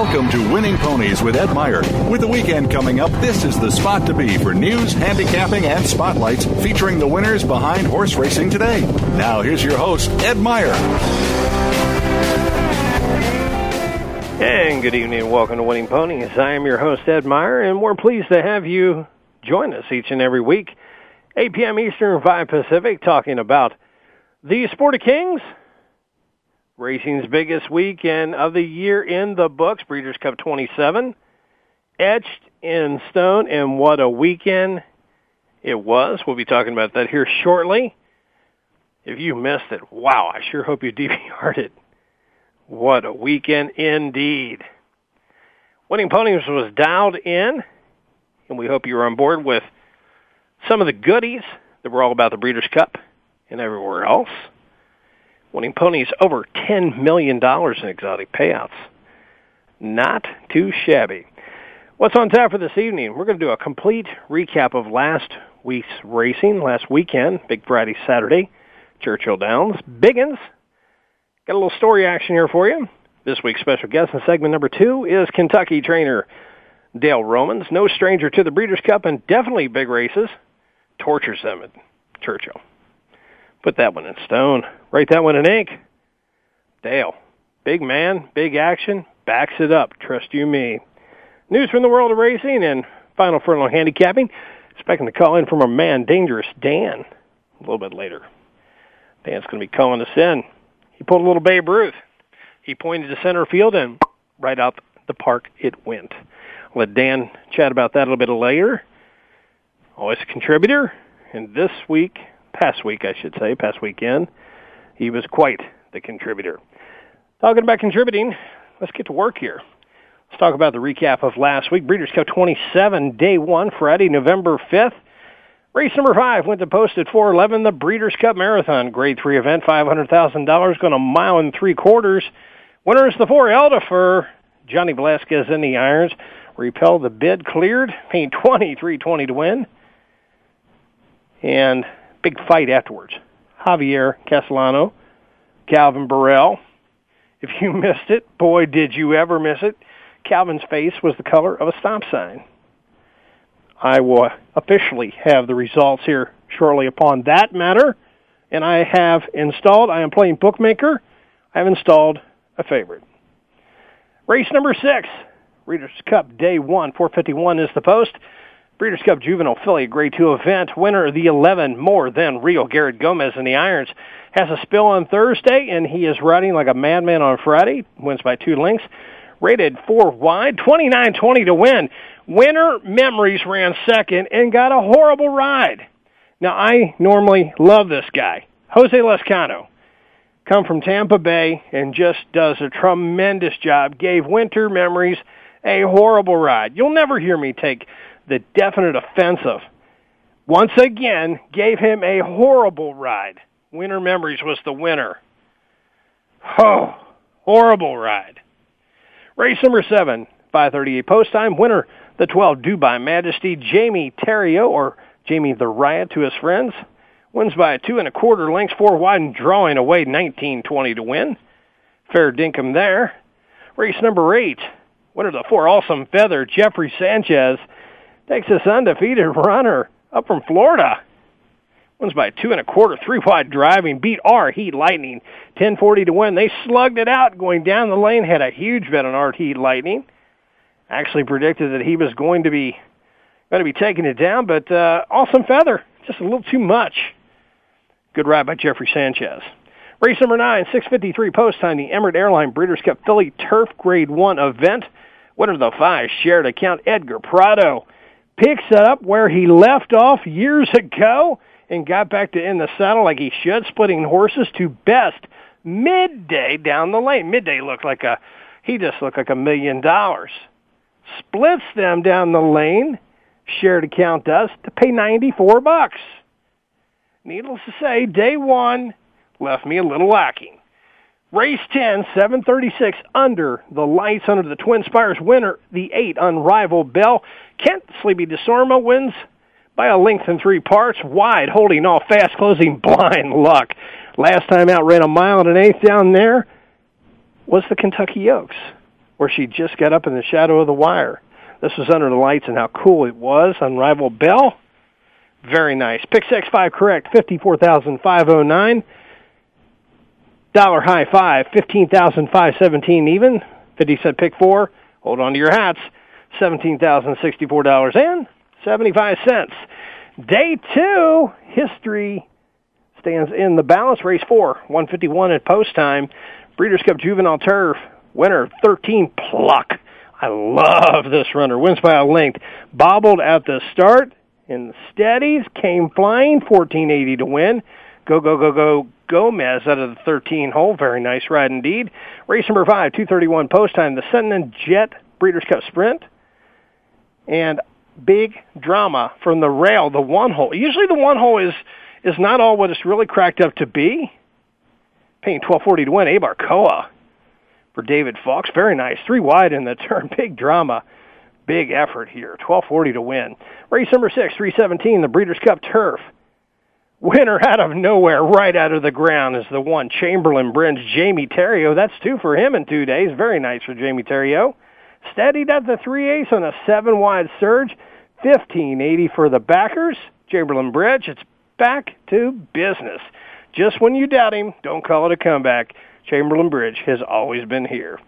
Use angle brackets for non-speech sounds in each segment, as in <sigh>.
Welcome to Winning Ponies with Ed Meyer. With the weekend coming up, this is the spot to be for news, handicapping, and spotlights featuring the winners behind horse racing today. Now, here's your host, Ed Meyer. And good evening and welcome to Winning Ponies. I am your host, Ed Meyer, and we're pleased to have you join us each and every week, 8 p.m. Eastern, 5 Pacific, talking about the Sport of Kings, racing's biggest weekend of the year in the books, Breeders' Cup 27, etched in stone, and what a weekend it was. We'll be talking about that here shortly. If you missed it, wow, I sure hope you <laughs> DVR'd it. What a weekend indeed. Winning Ponies was dialed in, and we hope you were on board with some of the goodies that were all about the Breeders' Cup and everywhere else. Winning Ponies over $10 million in exotic payouts. Not too shabby. What's on tap for this evening? We're going to do a complete recap of last week's racing, last weekend, Big Friday, Saturday, Churchill Downs, Biggins, Got a little story action here for you. This week's special guest in segment number two is Kentucky trainer Dale Romans, no stranger to the Breeders' Cup and definitely big races. Tortures them at Churchill. Put that one in stone. Write that one in ink. Dale, big man, big action, backs it up. Trust you me. News from the world of racing and final furlong handicapping. Expecting to call in from our man, Dangerous Dan, a little bit later. Dan's going to be calling us in. He pulled a little Babe Ruth. He pointed to center field and right out the park it went. I'll let Dan chat about that a little bit later. Always a contributor. And this week, past week I should say, past weekend, he was quite the contributor. Talking about contributing, let's get to work here. Let's talk about the recap of last week. Breeders' Cup 27, day one, Friday, November 5th. Race number five went to post at 411, the Breeders' Cup Marathon. Grade three event, $500,000, going a mile and three quarters. Winner is the four Eldaafer for Johnny Velazquez in the irons. Repel the bid cleared, paying 23.20 to win. And big fight afterwards. Javier Castellano, Calvin Borel. If you <laughs> missed it, boy, did you ever miss it. Calvin's face was the color of a stop sign. I will officially have the results here shortly upon that matter. And I have installed, I am playing Bookmaker. I have installed a favorite. Race number six, Breeders' Cup Day 1, 451 is the post. Breeders' Cup Juvenile Filly Grade 2 event. Winner, of the 11, more than real. Garrett Gomez in the irons. Has a spill on Thursday, and he is riding like a madman on Friday. Wins by two lengths. Rated four wide, 29-20 to win. Winter Memories ran second and got a horrible ride. Now, I normally love this guy, Jose Lezcano. Come from Tampa Bay and just does a tremendous job. Gave Winter Memories a horrible ride. You'll never hear me take the definite offensive. Once again, gave him a horrible ride. Winter Memories was the winner. Oh, horrible ride. Race number seven, 538 post time. Winner, the 12 Dubai Majesty, Jamie Theriot, or Jamie the Riot to his friends. Wins by a two and a quarter lengths, four wide, and drawing away 19-20 to win. Fair dinkum there. Race number eight. Winner the four Awesome Feather, Jeffrey Sanchez, this undefeated runner up from Florida. Wins by two and a quarter, three wide driving, beat Heat Lightning, 1040 to win. They slugged it out going down the lane, had a huge bet on R Heat Lightning. Actually predicted that he was going to be going to be taking it down, but uh, awesome feather, just a little too much. Good ride by Jeffrey Sanchez. Race number nine, 653 post time, the Emirate Airline Breeders' Cup Filly Turf Grade 1 event. Winner of the five shared account, Edgar Prado. Picks up where he left off years ago and got back to in the saddle like he should, splitting horses to best midday down the lane. Midday looked like a, he just looked like a million dollars. Splits them down the lane, shared account does, to pay 94 bucks. Needless to say, day one left me a little lacking. Race 10, 736 under the lights under the Twin Spires winner, the 8 unrivaled Belle. Kent Sleepy Desormeaux wins by a length and three parts, wide holding off fast closing <laughs> blind luck. Last time out ran a mile and an eighth down there was the Kentucky Oaks, where she just got up in the shadow of the wire. This was under the lights and how cool it was. Unrivaled Belle, very nice. Pick six five correct, 54,509. Dollar high five, fifteen thousand five seventeen even. Fifty cent pick four. Hold on to your hats. Seventeen thousand sixty four dollars and seventy five cents. Day two, history stands in the balance. Race four, one fifty one at post time. Breeders' Cup Juvenile Turf winner thirteen Pluck. I love this runner. Wins by a length. Bobbled at the start and steadies. Came flying. Fourteen eighty to win. Go go go go Gomez out of the 13 hole. Very nice ride indeed. Race number five, 231 post time, the Sentient Jet Breeders' Cup Sprint. And big drama from the rail, the one hole. Usually the one hole is, is not all what it's really cracked up to be. Paying 1240 to win, Eibar Coa for David Fawkes. Very nice. Three wide in the turn. <laughs> Big drama. Big effort here. 1240 to win. Race number six, 317, the Breeders' Cup Turf. Winner out of nowhere, right out of the ground, is the one Chamberlain Bridge, Jamie Theriot. That's two for him in two days. Very nice for Jamie Theriot. Steadied at the three ace on a seven wide surge. Fifteen eighty for the backers. Chamberlain Bridge. It's back to business. Just when you doubt him, don't call it a comeback. Chamberlain Bridge has always been here.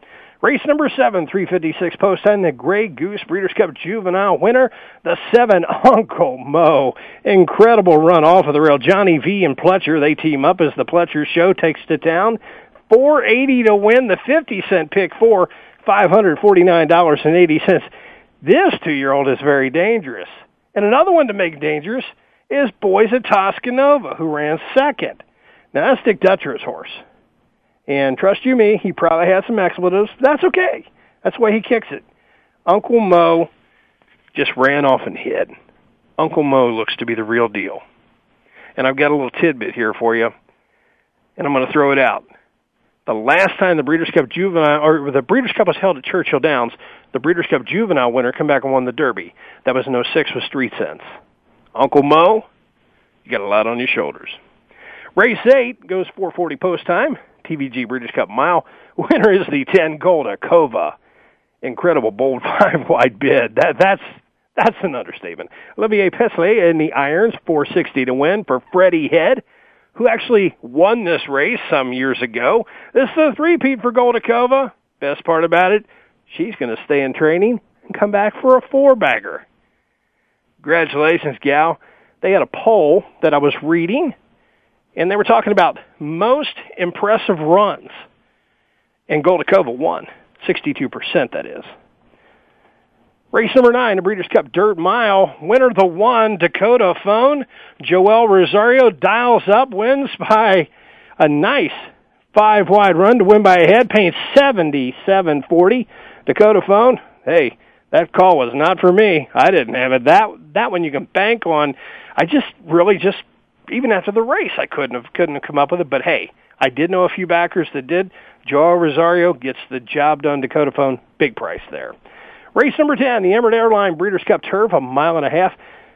Race number seven, 356 post time, the Grey Goose Breeders' Cup Juvenile winner, the seven <laughs> Uncle Mo. Incredible run off of the rail. Johnny V and Pletcher, they team up as the Pletcher show takes to town. 480 to win the 50 cent pick for $549.80. This two-year-old is very dangerous. And another one to make dangerous is Boys at Tosconova, who ran second. Now that's Dick Dutrow's horse. And trust you me, he probably had some expletives. That's okay. That's way he kicks it. Uncle Mo just ran off and hid. Uncle Mo looks to be the real deal. And I've got a little tidbit here for you, and I'm going to throw it out. The last time the Breeders' Cup Juvenile, or the Breeders' Cup was held at Churchill Downs, the Breeders' Cup Juvenile winner come back and won the Derby. That was in 06 with Street Sense. Uncle Mo, you got a lot on your shoulders. Race 8 goes 440 post time. TVG Breeders' Cup Mile. <laughs> Winner is the 10 Goldikova. Incredible bold <laughs> five wide bid. That that's that's an understatement. Olivier Peslier in the irons, 460 to win for Freddie Head, who actually won this race some years ago. This is a three-peat for Goldikova. Best part about it, she's going to stay in training and come back for a four-bagger. Congratulations, gal. They had a poll that I was reading and they were talking about most impressive runs, and Goldikova won, 62% that is. Race number nine, the Breeders' Cup Dirt Mile. Winner the one, Dakota Phone. Joel Rosario dials up, wins by a nice five wide run to win by a head, paying 77.40. Dakota Phone, hey, that call was not for me. I didn't have it. That that one you can bank on. I just really just even after the race, I couldn't have couldn't have come up with it. But hey, I did know a few backers that did. Joel Rosario gets the job done. Dakota Phone, big price there. Race number 10, the Emirates Airline Breeders' Cup Turf, a mile and a half.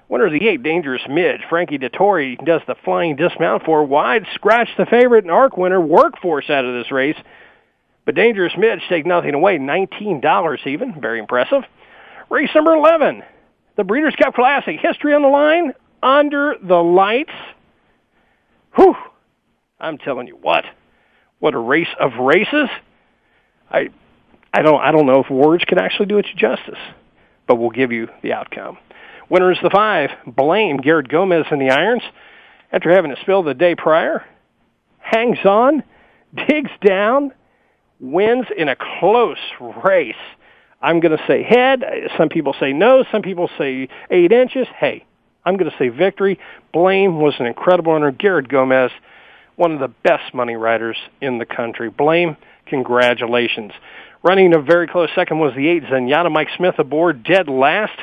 Winner of the eight, Dangerous Midge. Frankie Dettori does the flying dismount for wide. Scratch the favorite and arc winner, Workforce out of this race. But Dangerous Midge take nothing away, $19 even. Very impressive. Race number 11, the Breeders' Cup Classic. History on the line, under the lights. Whew! I'm telling you what, what a race of races. I, I don't, I don't know if words can actually do it justice, but we'll give you the outcome. Winner is the five. Blame Garrett Gomez in the irons after having a spill the day prior. Hangs on, digs down, wins in a close race. I'm going to say head. Some people say no. Some people say eight inches. Hey, I'm going to say victory. Blame was an incredible runner. Garrett Gomez, one of the best money riders in the country. Blame, congratulations. Running a very close second was the eight Zenyatta Mike Smith aboard dead last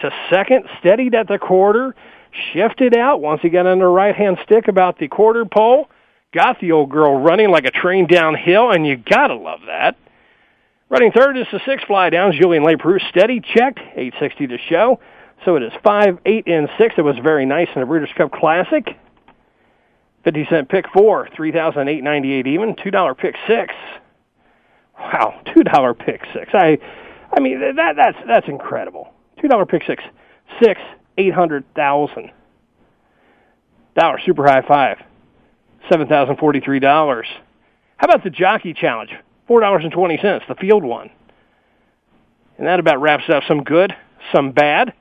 to second, steadied at the quarter, shifted out once he got under right-hand stick about the quarter pole, got the old girl running like a train downhill, and you gotta love that. Running third is the six fly downs. Julien Leparoux steady, checked, 860 to show. So it is 5, 8, and 6. It was very nice in the Breeders' Cup Classic. 50 cent pick four, 3,898 even. $2 pick six. Wow, $2 pick six. I, I mean, that, that's, that's incredible. $2 pick six. Six, 800,000. Dollar super high five. $7,043. How about the jockey challenge? $4.20, the field one. And that about wraps up some good, some bad.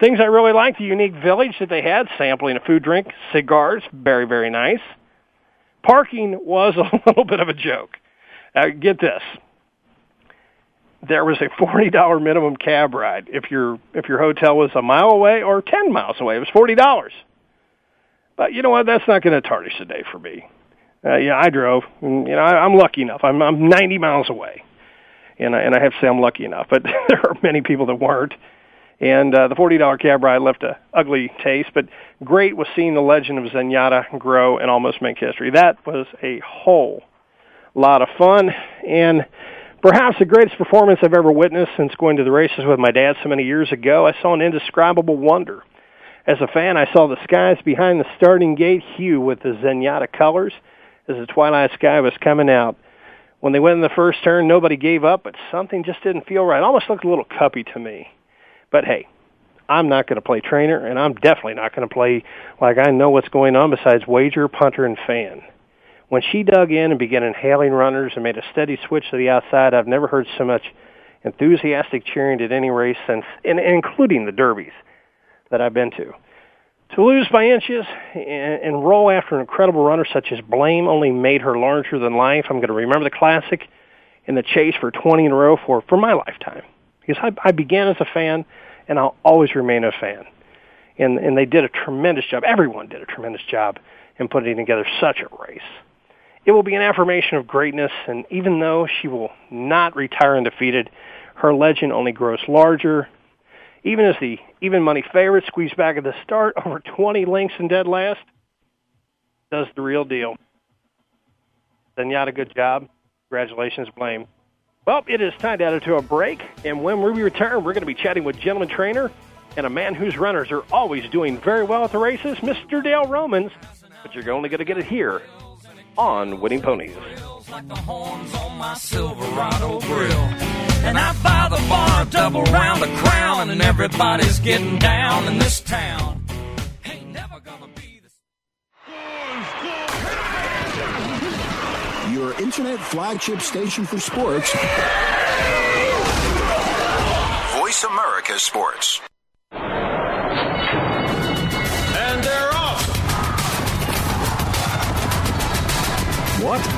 Things I really liked, the unique village that they had, sampling a food drink, cigars, very, very nice. Parking was <laughs> a little bit of a joke. Uh, get this. There was a $40 minimum cab ride if your if your hotel was a mile away or 10 miles away. It was $40. But you know what? That's not going to tarnish the day for me. Uh, yeah, I drove. And, you know, I, I'm lucky enough. I'm I'm 90 miles away, and I, and I have to say I'm lucky enough. But <laughs> there are many people that weren't. And uh, the $40 cab ride left a ugly taste, but great was seeing the legend of Zenyatta grow and almost make history. That was a whole lot of fun, and perhaps the greatest performance I've ever witnessed since going to the races with my dad so many years ago. I saw an indescribable wonder. As a fan, I saw the skies behind the starting gate hue with the Zenyatta colors as the twilight sky was coming out. When they went in the first turn, nobody gave up, but something just didn't feel right. It almost looked a little cuppy to me. But hey, I'm not going to play trainer, and I'm definitely not going to play like I know what's going on besides wager, punter, and fan. When she dug in and began inhaling runners and made a steady switch to the outside, I've never heard so much enthusiastic cheering at any race since, and including the derbies that I've been to. To lose by inches and, and roll after an incredible runner such as Blame only made her larger than life. I'm going to remember the classic and the chase for 20 in a row for, for my lifetime. Because I, I began as a fan, and I'll always remain a fan. And, and they did a tremendous job. Everyone did a tremendous job in putting together such a race. It will be an affirmation of greatness, and even though she will not retire undefeated, her legend only grows larger. Even as the even money favorite squeezed back at the start <laughs> over 20 links in dead last, does the real deal. Zenyatta, good job. Congratulations, Blame. Well, it is time to add it to a break, and when we return, we're going to be chatting with gentleman trainer and a man whose runners are always doing very well at the races, Mr. Dale Romans. But you're only going to get it here on Winning Ponies. Like the horns on my Silverado grill. And I buy the bar double round the crown, and everybody's getting down in this town. Your internet flagship station for sports. Voice America Sports. And they're off. What?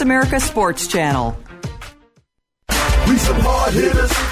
America Sports Channel. We some hard hitters.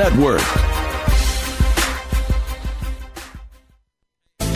Network.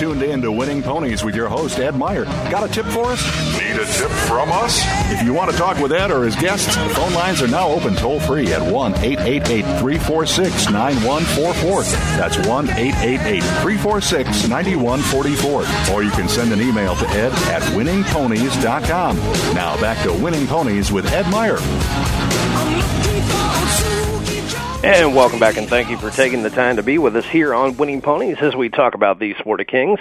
Tuned in to Winning Ponies with your host, Ed Meyer. Got a tip for us? Need a tip from us? If you want to talk with Ed or his guests, phone lines are now open toll free at 1 888 346 9144. That's 1 888 346 9144. Or you can send an email to ed at winningponies.com. Now back to Winning Ponies with Ed Meyer. And welcome back, and thank you for taking the time to be with us here on Winning Ponies as we talk about these of Kings.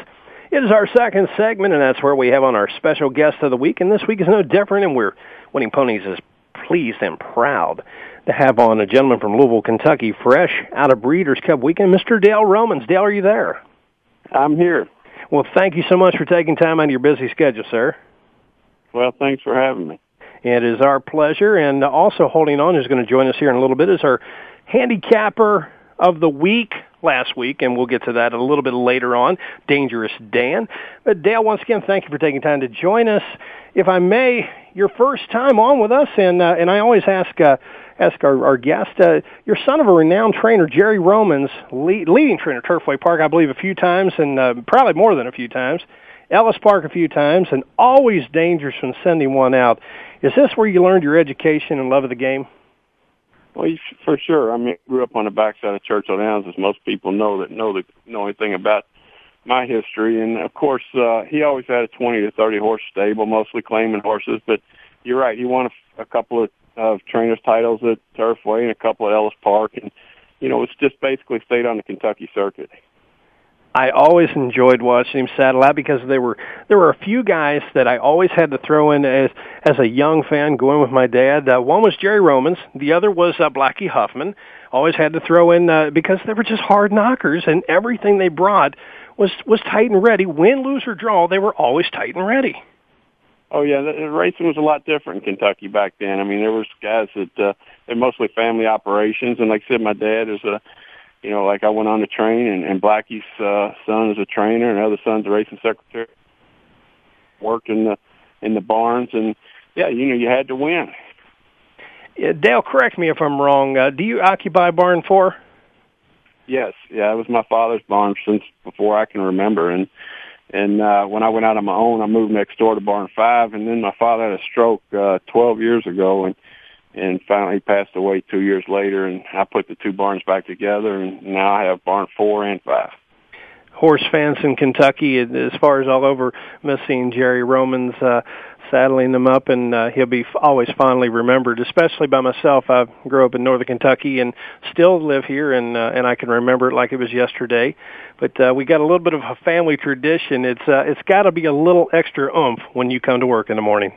It is our second segment, and that's where we have on our special guest of the week. And this week is no different, and we're Winning Ponies is pleased and proud to have on a gentleman from Louisville, Kentucky, fresh out of Breeders' Cup weekend, Mr. Dale Romans. Dale, are you there? I'm here. Well, thank you so much for taking time out of your busy schedule, sir. Well, thanks for having me. It is our pleasure, and also holding on, is going to join us here in a little bit, is our handicapper of the week last week, and we'll get to that a little bit later on, Dangerous Dan. But Dale, once again, thank you for taking time to join us. If I may, your first time on with us, and uh, and I always ask uh, ask our, our guest, uh, you're son of a renowned trainer, Jerry Romans, lead, leading trainer Turfway Park, I believe, a few times, and uh, probably more than a few times. Ellis Park a few times, and always dangerous when sending one out. Is this where you learned your education and love of the game? Well, for sure. I mean, grew up on the backside of Churchill Downs, as most people know that know the know anything about my history. And of course, uh, he always had a 20 to 30 horse stable, mostly claiming horses. But you're right, he won a, a couple of, of trainers titles at Turfway and a couple at Ellis Park, and you know, it's just basically stayed on the Kentucky circuit. I always enjoyed watching him saddle out because there were there were a few guys that I always had to throw in as as a young fan going with my dad. Uh, one was Jerry Romans, the other was uh, Blackie Huffman. Always had to throw in uh, because they were just hard knockers, and everything they brought was was tight and ready. Win, lose or draw, they were always tight and ready. Oh yeah, the, the racing was a lot different in Kentucky back then. I mean, there was guys that uh, they're mostly family operations, and like I said, my dad is a you know, like I went on to train, and, and Blackie's uh, son is a trainer, and other son's a racing secretary. Worked in the in the barns, and yeah, you know, you had to win. Yeah, Dale, correct me if I'm wrong. Uh, do you occupy barn four? Yes, yeah, it was my father's barn since before I can remember, and and uh, when I went out on my own, I moved next door to barn five, and then my father had a stroke uh, 12 years ago, and and finally he passed away two years later and I put the two barns back together and now I have barn four and five. Horse fans in Kentucky, as far as all over, missing Jerry Romans, uh, saddling them up, and uh, he'll be always fondly remembered, especially by myself. I grew up in northern Kentucky and still live here, and uh, and I can remember it like it was yesterday. But uh, we got a little bit of a family tradition. It's uh, it's got to be a little extra oomph when you come to work in the morning.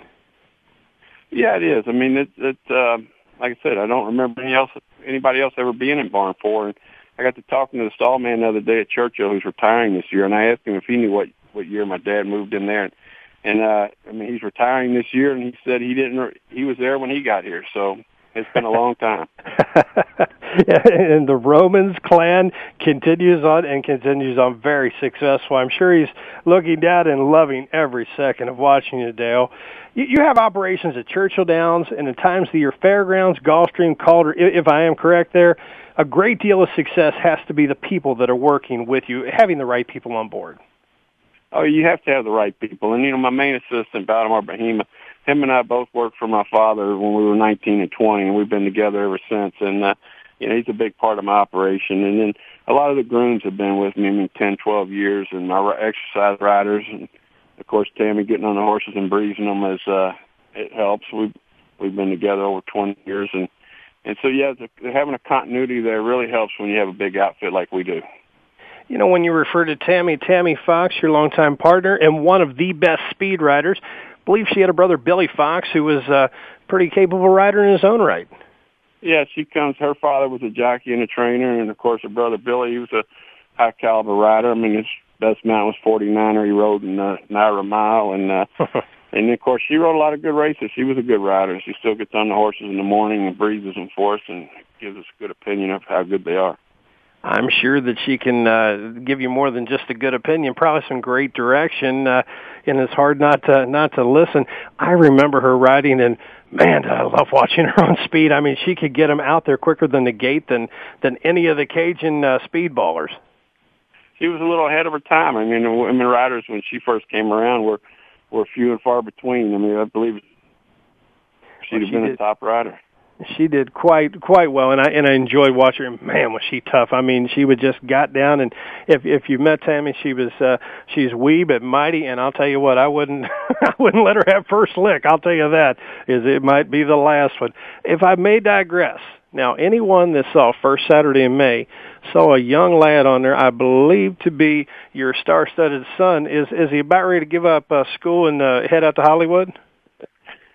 Yeah, it is. I mean, it, it uh, like I said, I don't remember any else, anybody else ever being in barn four. And I got to talking to the stall man the other day at Churchill, who's retiring this year, and I asked him if he knew what what year my dad moved in there. And, and uh, I mean, he's retiring this year, and he said he didn't. He was there when he got here, so It's been a long time. <laughs> and the Romans clan continues on and continues on very successful. I'm sure he's looking down and loving every second of watching you, Dale. You, you have operations at Churchill Downs and at times of the year fairgrounds, Gulfstream, Calder. If I am correct there, a great deal of success has to be the people that are working with you, having the right people on board. Oh, you have to have the right people. And, you know, my main assistant, Baltimore Bahima, him and I both worked for my father when we were 19 and 20, and we've been together ever since. And, uh, you know, he's a big part of my operation. And then a lot of the grooms have been with me, I mean, 10, 12 years, and my exercise riders. And, of course, Tammy getting on the horses and breezing them as, uh, it helps. We've, we've been together over 20 years. And, and so, yeah, the, having a continuity there really helps when you have a big outfit like we do you know, when you refer to Tammy, Tammy Fox, your longtime partner and one of the best speed riders, believe she had a brother, Billy Fox, who was a pretty capable rider in his own right. Yeah, she comes. Her father was a jockey and a trainer, and of course her brother Billy, he was a high caliber rider. I mean, his best mount was 49er. He rode in uh, Naira Mile, and uh, <laughs> and of course she rode a lot of good races. She was a good rider. She still gets on the horses in the morning and breezes them for us, and gives us a good opinion of how good they are. I'm sure that she can uh, give you more than just a good opinion, probably some great direction, uh, and it's hard not to not to listen. I remember her riding, and man, I love watching <laughs> her on speed. I mean, she could get them out there quicker than the gate than than any of the Cajun uh, speedballers. She was a little ahead of her time. I mean, the women riders when she first came around were were few and far between. I mean, I believe she'd well, have she been did. a top rider she did quite quite well, and I and I enjoyed watching her. Man, was she tough! I mean, she would just got down, and if if you met Tammy, she was uh, she's wee but mighty, and I'll tell you what, I wouldn't <laughs> I wouldn't let her have first lick. I'll tell you that is it might be the last one. If I may digress, now anyone that saw First Saturday in May saw a young lad on there, I believe to be your star-studded son. Is is he about ready to give up uh, school and uh, head out to Hollywood?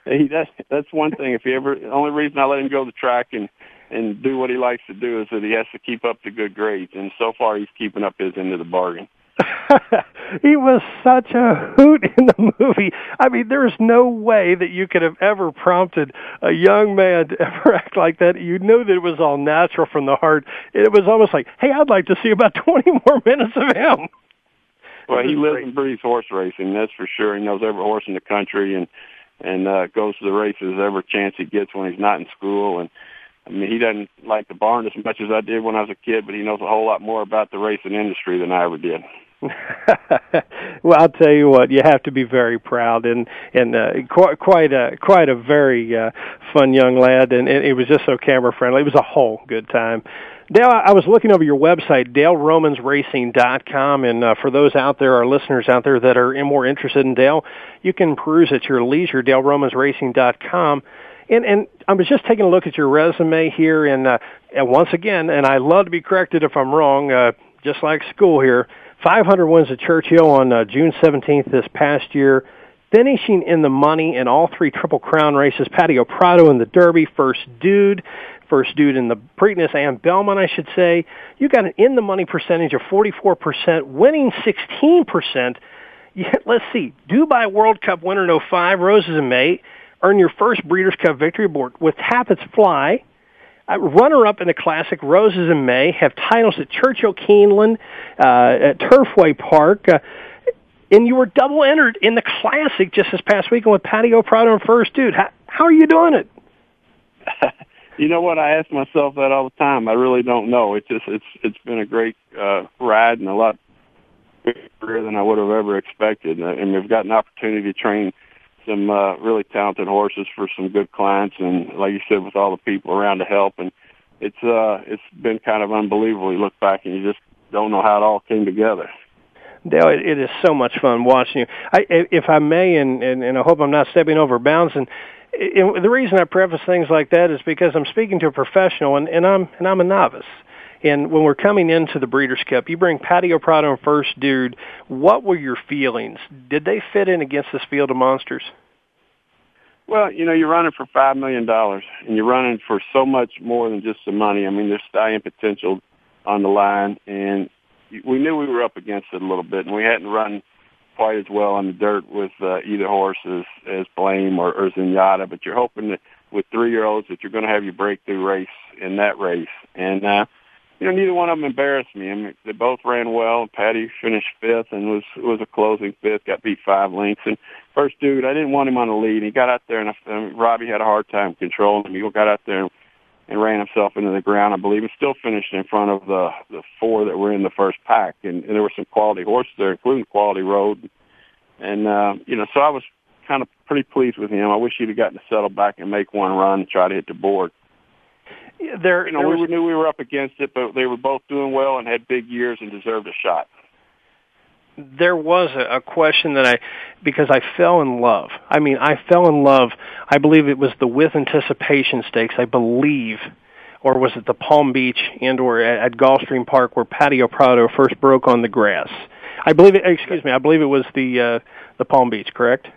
He that's that's one thing. If he ever, the only reason I let him go the track and and do what he likes to do is that he has to keep up the good grades, and so far he's keeping up his end of the bargain. <laughs> he was such a hoot in the movie. I mean, there's no way that you could have ever prompted a young man to <laughs> ever act like that. You knew that it was all natural from the heart. It was almost like, hey, I'd like to see about <laughs> 20 more minutes of him. Well, he lives and breathes horse racing, that's for sure. He knows every horse in the country, and and uh, goes to the races every chance he gets when he's not in school. And I mean, he doesn't like the barn as much as I did when I was a kid, but he knows a whole lot more about the racing industry than I ever did. <laughs> well, I'll tell you what, you have to be very proud, and and uh, quite quite a quite a very uh, fun young lad, and, and it was just so camera friendly. It was a whole good time. Dale, I was looking over your website, DaleRomansRacing.com, and uh, for those out there, our listeners out there that are more interested in Dale, you can peruse at your leisure, DaleRomansRacing.com. And, and I was just taking a look at your resume here, and, uh, and once again, and I love to be corrected if I'm wrong, uh, just like school here, 500 wins at Churchill on uh, June 17th this past year finishing in the money in all three Triple Crown races, Paddy O'Prado in the Derby, First Dude, first dude in the Preakness and Belmont, I should say. You got an in the money percentage of 44%, winning 16%. Yet, let's see, Dubai World Cup winner in 05, Roses in May, earn your first Breeders' Cup victory with Tapits Fly. Uh, runner-up in the Classic, Roses in May, have titles at Churchill Keeneland, uh, at Turfway Park. Uh, and you were double entered in the Classic just this past weekend with Paddy O'Prado and First Dude. How, how are you doing it? <laughs> You know what? I ask myself that all the time. I really don't know. It's just it's it's been a great uh, ride and a lot bigger than I would have ever expected. And we've got an opportunity to train some uh, really talented horses for some good clients, and like you said, with all the people around to help. And it's uh it's been kind of unbelievable. You look back and you just don't know how it all came together. Dale, it, it is so much fun watching you. I, if I may, and, and, and I hope I'm not stepping over bounds, and it, the reason I preface things like that is because I'm speaking to a professional and, and I'm and I'm a novice. And when we're coming into the Breeders' Cup, you bring Paddy O'Prado and First Dude. What were your feelings? Did they fit in against this field of monsters? Well, you know, you're running for five million dollars, and you're running for so much more than just the money. I mean, there's stallion potential on the line, and we knew we were up against it a little bit, and we hadn't run quite as well on the dirt with uh, either horse as, as Blame or, or Zenyatta, but you're hoping to with three year olds that you're going to have your breakthrough race in that race. And uh, you know, neither one of them embarrassed me. I mean, they both ran well. Patty finished fifth and was was a closing fifth. Got beat five lengths. And first dude, I didn't want him on the lead. He got out there, and I, um, Robbie had a hard time controlling him. He got out there and, and ran himself into the ground, I believe, and still finished in front of the the four that were in the first pack. And, and there were some quality horses there, including Quality Road. And uh, you know, so I was kind of pretty pleased with him. I wish he'd have gotten to settle back and make one run and try to hit the board. There, you know, there we was, knew we were up against it, but they were both doing well and had big years and deserved a shot. There was a, a question that I, because I fell in love. I mean, I fell in love. I believe it was the with anticipation stakes. I believe, or was it the Palm Beach and or at, at Gulfstream Park where Paddy O'Prado first broke on the grass? I believe it. Excuse me. I believe it was the uh, the Palm Beach. Correct?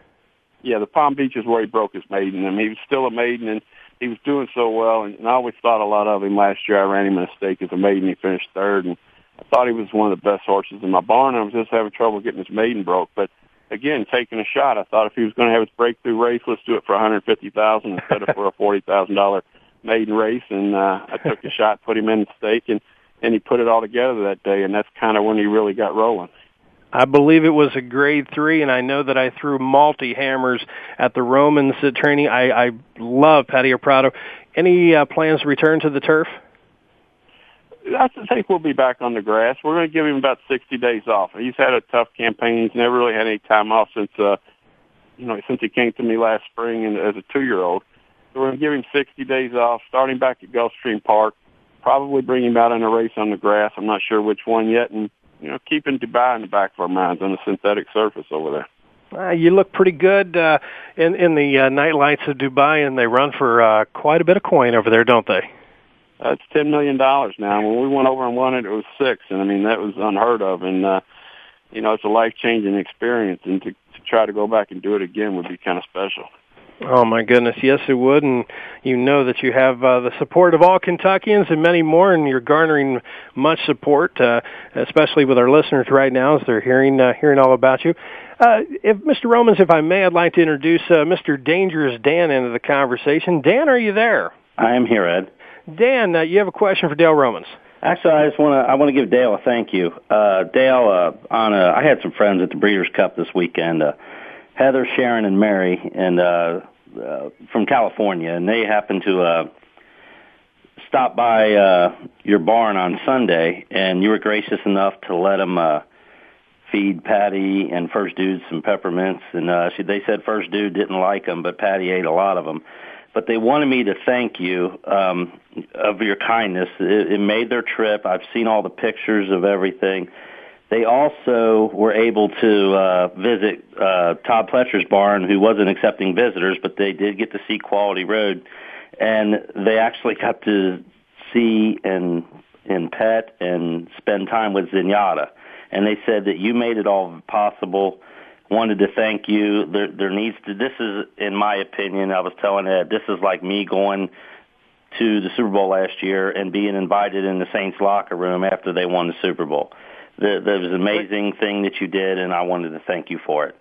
Yeah, the Palm Beach is where he broke his maiden. I mean, he was still a maiden, and he was doing so well. And, and I always thought a lot of him last year. I ran him in a stake as a maiden. He finished third, and I thought he was one of the best horses in my barn. I was just having trouble getting his maiden broke, but again, taking a shot. I thought if he was going to have his breakthrough race, let's do it for 150,000 instead of for a forty thousand dollar maiden race. And uh, I took a shot, put him in the stake, and and he put it all together that day. And that's kind of when he really got rolling. I believe it was a grade three, and I know that I threw multi hammers at the Romans at training. I, I love Paddy O'Prado. Any uh, plans to return to the turf? I think we'll be back on the grass. We're going to give him about 60 days off. He's had a tough campaign. He's never really had any time off since, uh, you know, since he came to me last spring and as a two-year-old. So we're going to give him 60 days off, starting back at Gulfstream Park. Probably bring him out in a race on the grass. I'm not sure which one yet, and you know, keeping Dubai in the back of our minds on the synthetic surface over there. Uh, you look pretty good uh, in in the uh, night lights of Dubai, and they run for uh, quite a bit of coin over there, don't they? That's uh, ten million dollars now. When we went over and won it, it was six, and I mean that was unheard of. And uh, you know, it's a life changing experience, and to, to try to go back and do it again would be kind of special. Oh my goodness, yes it would, and you know that you have uh, the support of all Kentuckians and many more, and you're garnering much support, uh, especially with our listeners right now as they're hearing uh, hearing all about you. Uh, if Mr. Romans, if I may, I'd like to introduce uh, Mr. Dangerous Dan into the conversation. Dan, are you there? I am here, Ed. Dan, uh, you have a question for Dale Romans. Actually, I just want to I want to give Dale a thank you. Uh, Dale, uh, on a, I had some friends at the Breeders' Cup this weekend. Uh, Heather, Sharon, and Mary, and uh, uh, from California, and they happened to uh, stop by uh, your barn on Sunday, and you were gracious enough to let them uh, feed Patty and First Dude some peppermints, and uh, she, they said First Dude didn't like them, but Patty ate a lot of them. But they wanted me to thank you um, of your kindness. It, it made their trip. I've seen all the pictures of everything they also were able to uh, visit uh, Todd Pletcher's barn, who wasn't accepting visitors, but they did get to see Quality Road, and they actually got to see and and pet and spend time with Zenyatta. And they said that you made it all possible. Wanted to thank you. There, there needs to. This is, in my opinion, I was telling Ed, this is like me going to the Super Bowl last year and being invited in the Saints locker room after they won the Super Bowl that, that was an amazing thing that you did, and I wanted to thank you for it.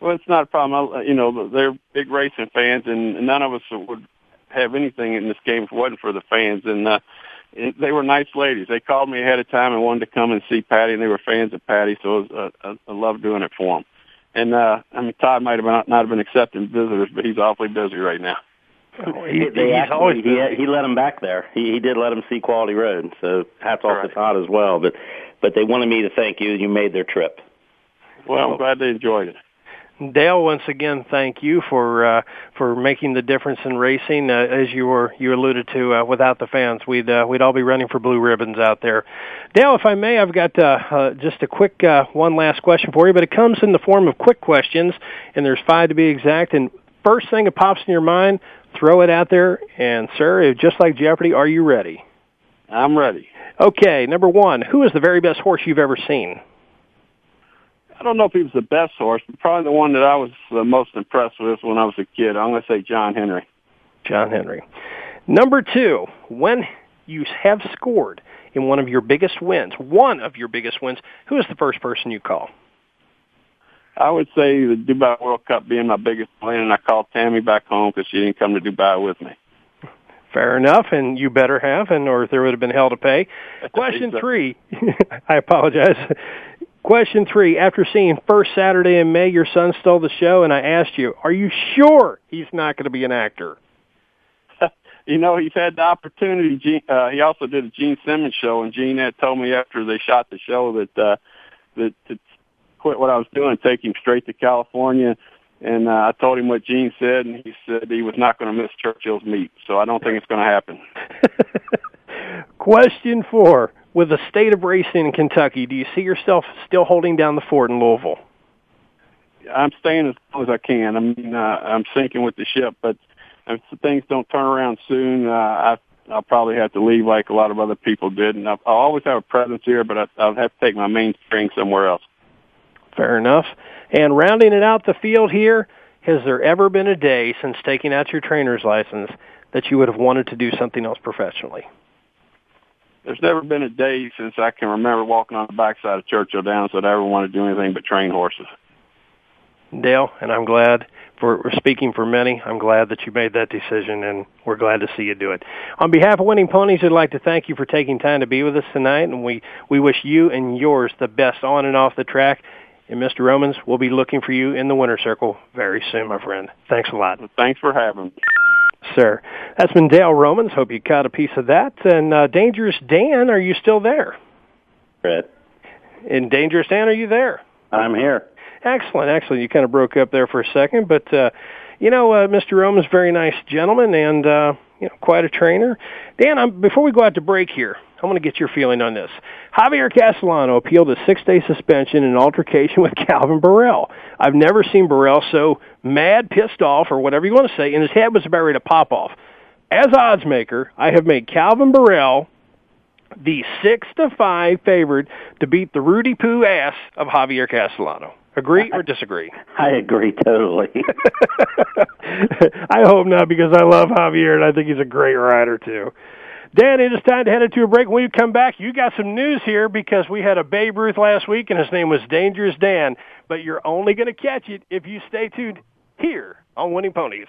Well, it's not a problem. I, you know, they're big racing fans, and none of us would have anything in this game if it wasn't for the fans. And uh, they were nice ladies. They called me ahead of time and wanted to come and see Patty, and they were fans of Patty, so it was, uh, I love doing it for them. And uh, I mean, Todd might have not, not have been accepting visitors, but he's awfully busy right now. <laughs> He, they he's actually, he, he let him back there. He, he did let him see Quality Road, so hats off right. to Todd as well. But but they wanted me to thank you. You made their trip. Well, I'm glad they enjoyed it. Dale, once again, thank you for uh, for making the difference in racing. Uh, as you were you alluded to, uh, without the fans, we'd uh, we'd all be running for blue ribbons out there. Dale, if I may, I've got uh, uh, just a quick uh, one last question for you, but it comes in the form of quick questions, and there's five to be exact. And first thing that pops in your mind, throw it out there. And sir, just like Jeopardy, are you ready? I'm ready. Okay, number one, who is the very best horse you've ever seen? I don't know if he was the best horse, but probably the one that I was the most impressed with when I was a kid. I'm going to say John Henry. John Henry. Number two, when you have scored in one of your biggest wins, one of your biggest wins, who is the first person you call? I would say the Dubai World Cup being my biggest win, and I called Tammy back home because she didn't come to Dubai with me. Fair enough, and you better have, and or there would have been hell to pay. <laughs> Question three. <laughs> I apologize. Question three. After seeing First Saturday in May, your son stole the show, and I asked you, are you sure he's not going to be an actor? <laughs> you know, he's had the opportunity. Gene, uh, he also did a Gene Simmons show, and Gene had told me after they shot the show that uh, that to quit what I was doing, take him straight to California and uh, I told him what Gene said, and he said he was not going to miss Churchill's meet. So I don't think it's going to happen. <laughs> Question four: With the state of racing in Kentucky, do you see yourself still holding down the fort in Louisville? I'm staying as long as I can. I mean, uh, I'm sinking with the ship, but if things don't turn around soon, uh, I, I'll probably have to leave like a lot of other people did. And I'll, I'll always have a presence here, but I, I'll have to take my mainstream somewhere else. Fair enough. And rounding it out the field here, has there ever been a day since taking out your trainer's license that you would have wanted to do something else professionally? There's never been a day since I can remember walking on the backside of Churchill Downs that I ever wanted to do anything but train horses. Dale, and I'm glad for speaking for many. I'm glad that you made that decision, and we're glad to see you do it. On behalf of Winning Ponies, I'd like to thank you for taking time to be with us tonight, and we, we wish you and yours the best on and off the track. And Mr. Romans, we'll be looking for you in the winner circle very soon, my friend. Thanks a lot. Thanks for having me. Sir. That's been Dale Romans. Hope you caught a piece of that. And uh, Dangerous Dan, are you still there? Fred. And Dangerous Dan, are you there? I'm here. Excellent, excellent. You kind of broke up there for a second, but uh, you know, uh, Mr. Romans, very nice gentleman, and uh, you know, quite a trainer. Dan, I'm, before we go out to break here, I want to get your feeling on this. Javier Castellano appealed a six-day suspension in altercation <laughs> with Calvin Borel. I've never seen Borel so mad, pissed off, or whatever you want to say, and his head was about ready to pop off. As odds maker, I have made Calvin Borel the six to five favorite to beat the Rudy Poo ass of Javier Castellano. Agree or disagree? <laughs> I agree totally. <laughs> I hope not because I love Javier and I think he's a great rider too. Dan, it is time to head into a break. When you come back, you got some news here because we had a Babe Ruth last week and his name was Dangerous Dan. But you're only going to catch it if you stay tuned here on Winning Ponies.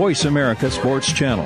Voice America Sports Channel.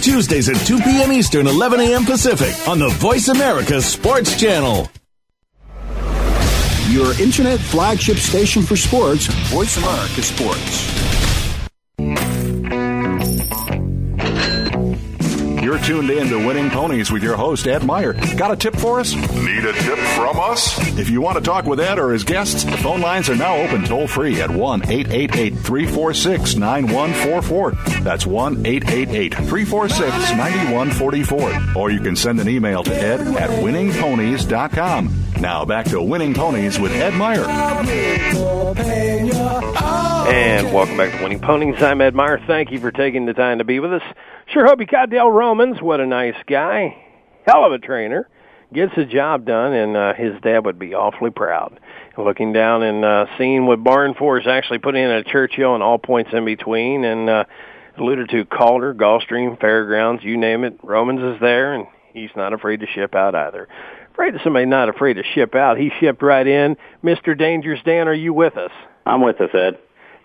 Tuesdays at 2 p.m. Eastern, 11 a.m. Pacific on the Voice America Sports Channel. Your internet flagship station for sports, Voice America Sports. Tuned in to Winning Ponies with your host, Ed Meyer. Got a tip for us? Need a tip from us? If you want to talk with Ed or his guests, the phone lines are now open toll free at 1 888 346 9144. That's 1 888 346 9144. Or you can send an email to ed at winningponies.com. Now back to Winning Ponies with Ed Meyer. And welcome back to Winning Ponies. I'm Ed Meyer. Thank you for taking the time to be with us. Sure hope you Dale Romans. What a nice guy. Hell of a trainer. Gets the job done, and uh, his dad would be awfully proud. Looking down and uh, seeing what Barn is actually putting in at Churchill and all points in between, and uh, alluded to Calder, Gulfstream, Fairgrounds, you name it. Romans is there, and he's not afraid to ship out either. Afraid of somebody not afraid to ship out. He shipped right in. Mr. Dangerous Dan, are you with us? I'm with us, Ed.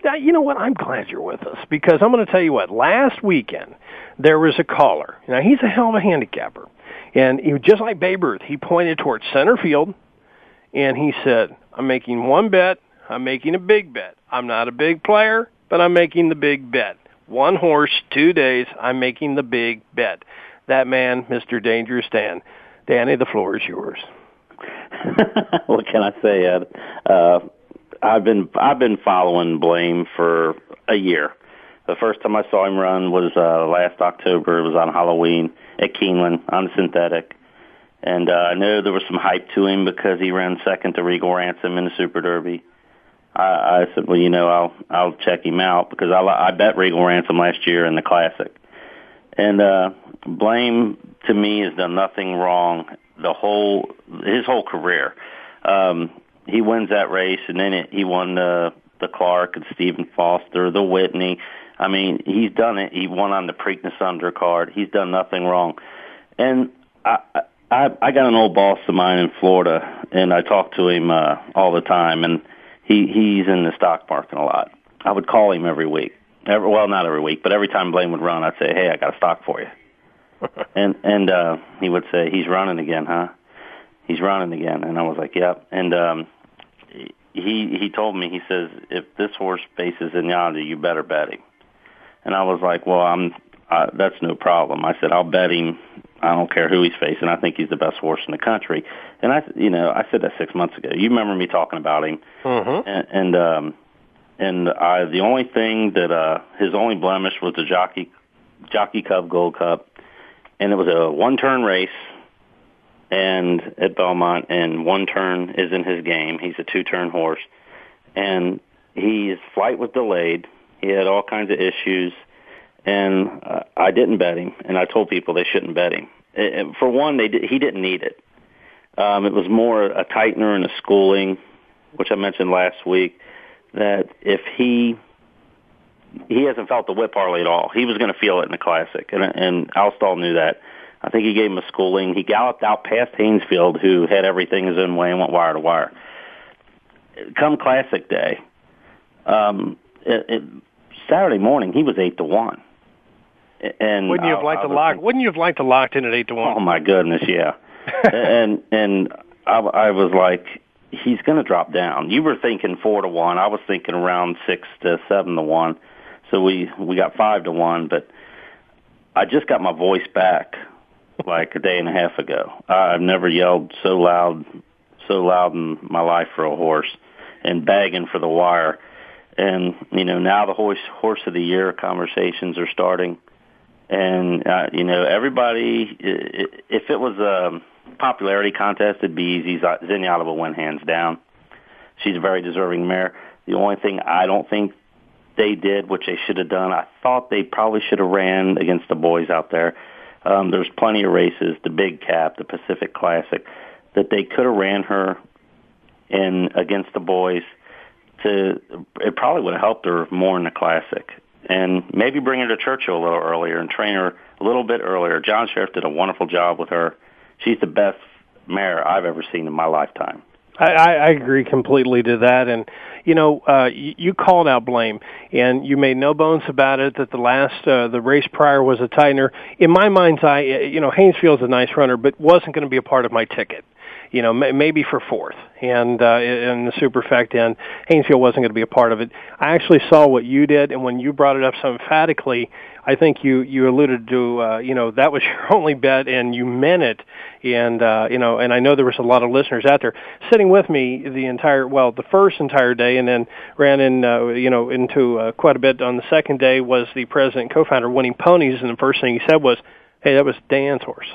Now, you know what? I'm glad you're with us because I'm going to tell you what. Last weekend, there was a caller. Now, he's a hell of a handicapper. And he, just like Babe Ruth, he pointed towards center field and he said, I'm making one bet. I'm making a big bet. I'm not a big player, but I'm making the big bet. One horse, two days, I'm making the big bet. That man, Mr. Dangerous Dan. Danny, the floor is yours. <laughs> what can I say, Ed? Uh, I've been I've been following Blame for a year. The first time I saw him run was uh, last October. It was on Halloween at Keeneland on the synthetic, and uh, I know there was some hype to him because he ran second to Regal Ransom in the Super Derby. I, I said, well, you know, I'll I'll check him out because I I bet Regal Ransom last year in the Classic, and uh, Blame to me has done nothing wrong the whole his whole career. Um, he wins that race, and then it, he won the the Clark and Stephen Foster, the Whitney. I mean, he's done it. He won on the Preakness undercard. He's done nothing wrong. And I, I, I got an old boss of mine in Florida, and I talk to him uh, all the time. And he he's in the stock market a lot. I would call him every week. Every, well, not every week, but every time Blame would run, I'd say, "Hey, I got a stock for you." <laughs> and and uh, he would say, "He's running again, huh?" He's running again, and I was like, "Yep." And um, he he told me he says if this horse faces Zenyatta, you better bet him. And I was like, well, I'm uh, that's no problem. I said I'll bet him. I don't care who he's facing. I think he's the best horse in the country. And I, you know, I said that six months ago. You remember me talking about him. Mm-hmm. And and, um, and I the only thing that uh, his only blemish was the jockey jockey Cup Gold Cup, and it was a one turn race and at Belmont, and one turn is in his game. He's a two-turn horse, and his flight was delayed. He had all kinds of issues, and uh, I didn't bet him, and I told people they shouldn't bet him. It, for one, they did, he didn't need it. Um, it was more a tightener and a schooling, which I mentioned last week. That if he he hasn't felt the whip hardly at all, he was going to feel it in the classic, and and Al Stall knew that. I think he gave him a schooling. He galloped out past Haynesfield, who had everything his own way and went wire to wire. Come Classic Day, um, it, it, Saturday morning, he was eight to one. And wouldn't you have liked to lock? Wouldn't you have liked to locked in at eight to one? Oh my goodness, yeah. <laughs> and and I, I was like, he's going to drop down. You were thinking four to one. I was thinking around six to seven to one. So we we got five to one, but I just got my voice back like a day and a half ago. I've never yelled so loud, so loud in my life for a horse, and begging for the wire. And you know now the horse horse of the year conversations are starting, and uh, you know everybody. If it was a popularity contest, it'd be easy. Zenyatta will win hands down. She's a very deserving mare. The only thing I don't think they did, which they should have done. I thought they probably should have ran against the boys out there. Um, there's plenty of races, the Big Cap, the Pacific Classic, that they could have ran her in against the boys. To it probably would have helped her more in the Classic, and maybe bring her to Churchill a little earlier and train her a little bit earlier. John Shirreffs did a wonderful job with her. She's the best mare I've ever seen in my lifetime. I, I agree completely to that, and you know, uh, you, you called out blame, and you made no bones about it that the last uh, the race prior was a tightener. In my mind's eye, you know, Haynesfield's a nice runner, but wasn't going to be a part of my ticket you know, maybe for fourth, and uh, in the superfect end, Haynesfield wasn't going to be a part of it. I actually saw what you did, and when you brought it up so emphatically, I think you you alluded to, uh, you know, that was <laughs> your only bet, and you meant it, and uh, you know, and I know there was a lot of listeners out there sitting with me the entire, well, the first entire day, and then ran in, uh, you know, into uh, quite a bit on the second day. Was the president co-founder winning ponies, and the first thing he said was, "Hey, that was Dan's horse."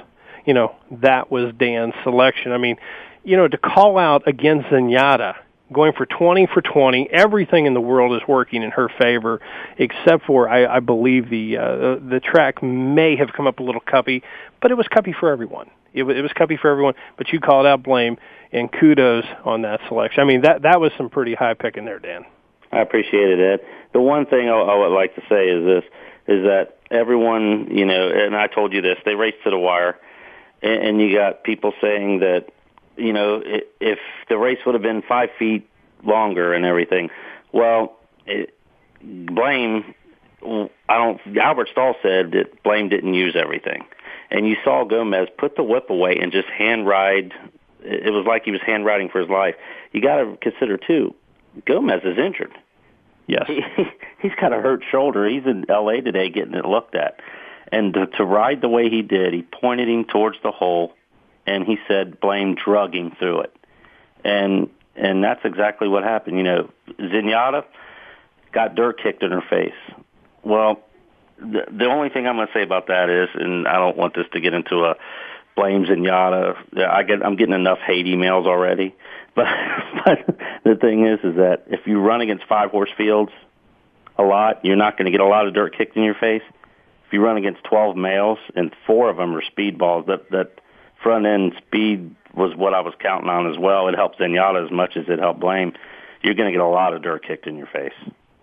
you know, that was Dan's selection. I mean, you know, to call out against Zenyatta, going for 20 for 20, everything in the world is working in her favor, except for, I, I believe, the, uh, the track may have come up a little cuppy, but it was cuppy for everyone. It was, it was cuppy for everyone, but you called out blame, and kudos on that selection. I mean, that, that was some pretty high picking there, Dan. I appreciate it, Ed. The one thing I, I would like to say is this, is that everyone, you know, and I told you this, they raced to the wire and, and you got people saying that you know if the race would have been five feet longer and everything, well, it, blame. I don't. Albert Stall said that blame didn't use everything, and you saw Gomez put the whip away and just hand ride. It was like he was hand riding for his life. You got to consider too. Gomez is injured. Yes, he, he's got a hurt shoulder. He's in L.A. today getting it looked at. And to, to ride the way he did, he pointed him towards the hole, and he said, "Blame drugging through it," and and that's exactly what happened. You know, Zenyatta got dirt kicked in her face. Well, the, the only thing I'm going to say about that is, and I don't want this to get into a blame Zenyatta. I get I'm getting enough hate emails already. <laughs> But but the thing is, is that if you run against five horse fields a lot, you're not going to get a lot of dirt kicked in your face if you run against 12 males and four of them are speedballs, that that front end speed was what I was counting on as well. It helps Zenyatta as much as it helped Blame. You're going to get a lot of dirt kicked in your face.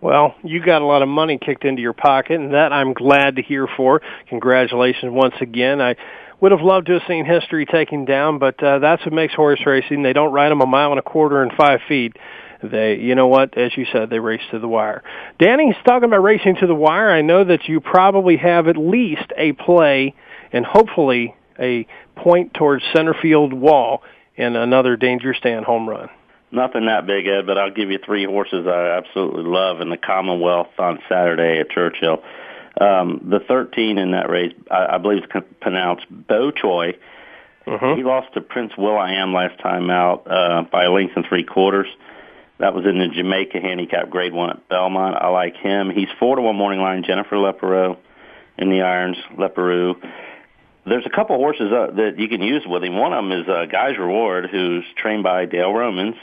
Well, you got a lot of money kicked into your pocket, and that I'm glad to hear for. Congratulations once again. I would have loved to have seen history taken down, but uh, that's what makes horse racing. They don't ride them a mile and a quarter and five feet they, you know what, as you said, they race to the wire. Danny's talking about racing to the wire. I know that you probably have at least a play and hopefully a point towards center field wall in another Dangerous Dan home run. Nothing that big, Ed, but I'll give you three horses I absolutely love in the Commonwealth on Saturday at Churchill. Um, the 13 in that race, I, I believe it's pronounced Bo Choi. Mm-hmm. He lost to Prince Will.i.am last time out uh, by a length and three quarters. That was in the Jamaica handicap grade one at Belmont. I like him. He's four to one morning line. Julien Leparoux in the irons. Leparoux. There's a couple horses uh, that you can use with him. One of them is uh, Guy's Reward, who's trained by Dale Romans.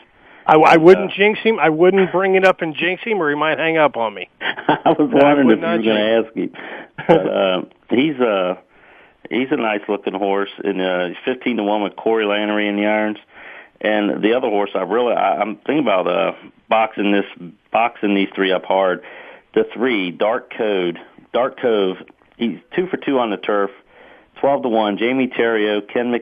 I, I wouldn't uh, jinx him. I wouldn't bring it up and jinx him, or he might hang up on me. <laughs> I was wondering I if you were going to ask him. <laughs> But uh, he's a uh, he's a nice looking horse, and uh, he's fifteen to one with Corey Lanerie in the irons. And the other horse, I really, I, I'm thinking about uh, boxing this, boxing these three up hard. The three, Dark Code, Dark Cove, he's two for two on the turf, twelve to one. Jamie Theriot, Ken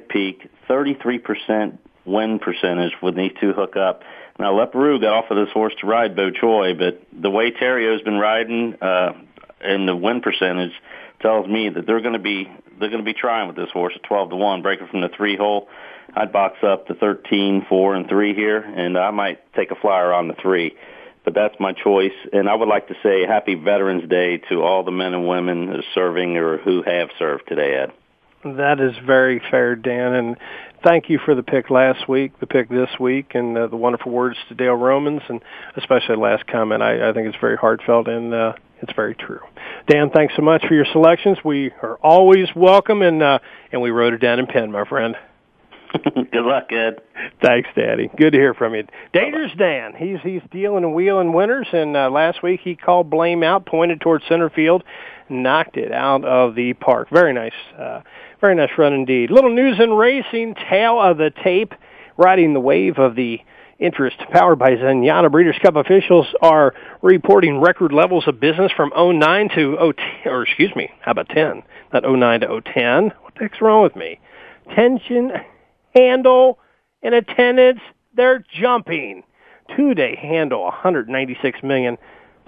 thirty-three percent win percentage when these two hook up. Now Leparoux got off of this horse to ride Bo Choi, but the way Theriot's been riding uh, and the win percentage tells me that they're going to be they're going to be trying with this horse at twelve to one, breaking from the three hole. I'd box up the 13, 4, and 3 here, and I might take a flyer on the 3. But that's my choice. And I would like to say happy Veterans Day to all the men and women serving or who have served today, Ed. That is very fair, Dan. And thank you for the pick last week, the pick this week, and uh, the wonderful words to Dale Romans, and especially the last comment. I, I think it's very heartfelt and uh, it's very true. Dan, thanks so much for your selections. We are always welcome, and uh, and we wrote it down in pen, my friend. <laughs> Good luck, Ed. Thanks, Daddy. Good to hear from you. Dangerous Dan. He's he's dealing and wheeling winners, and uh, last week he called blame out, pointed towards center field, knocked it out of the park. Very nice, uh, very nice run indeed. Little news in racing, tail of the tape, riding the wave of the interest powered by Zenyatta Breeders' Cup officials are reporting record levels of business from 09 to 010, or excuse me, how about 10? Not 09 to 010. What the heck's wrong with me? Tension, handle, and attendance, they're jumping. Two-day handle, 196 million,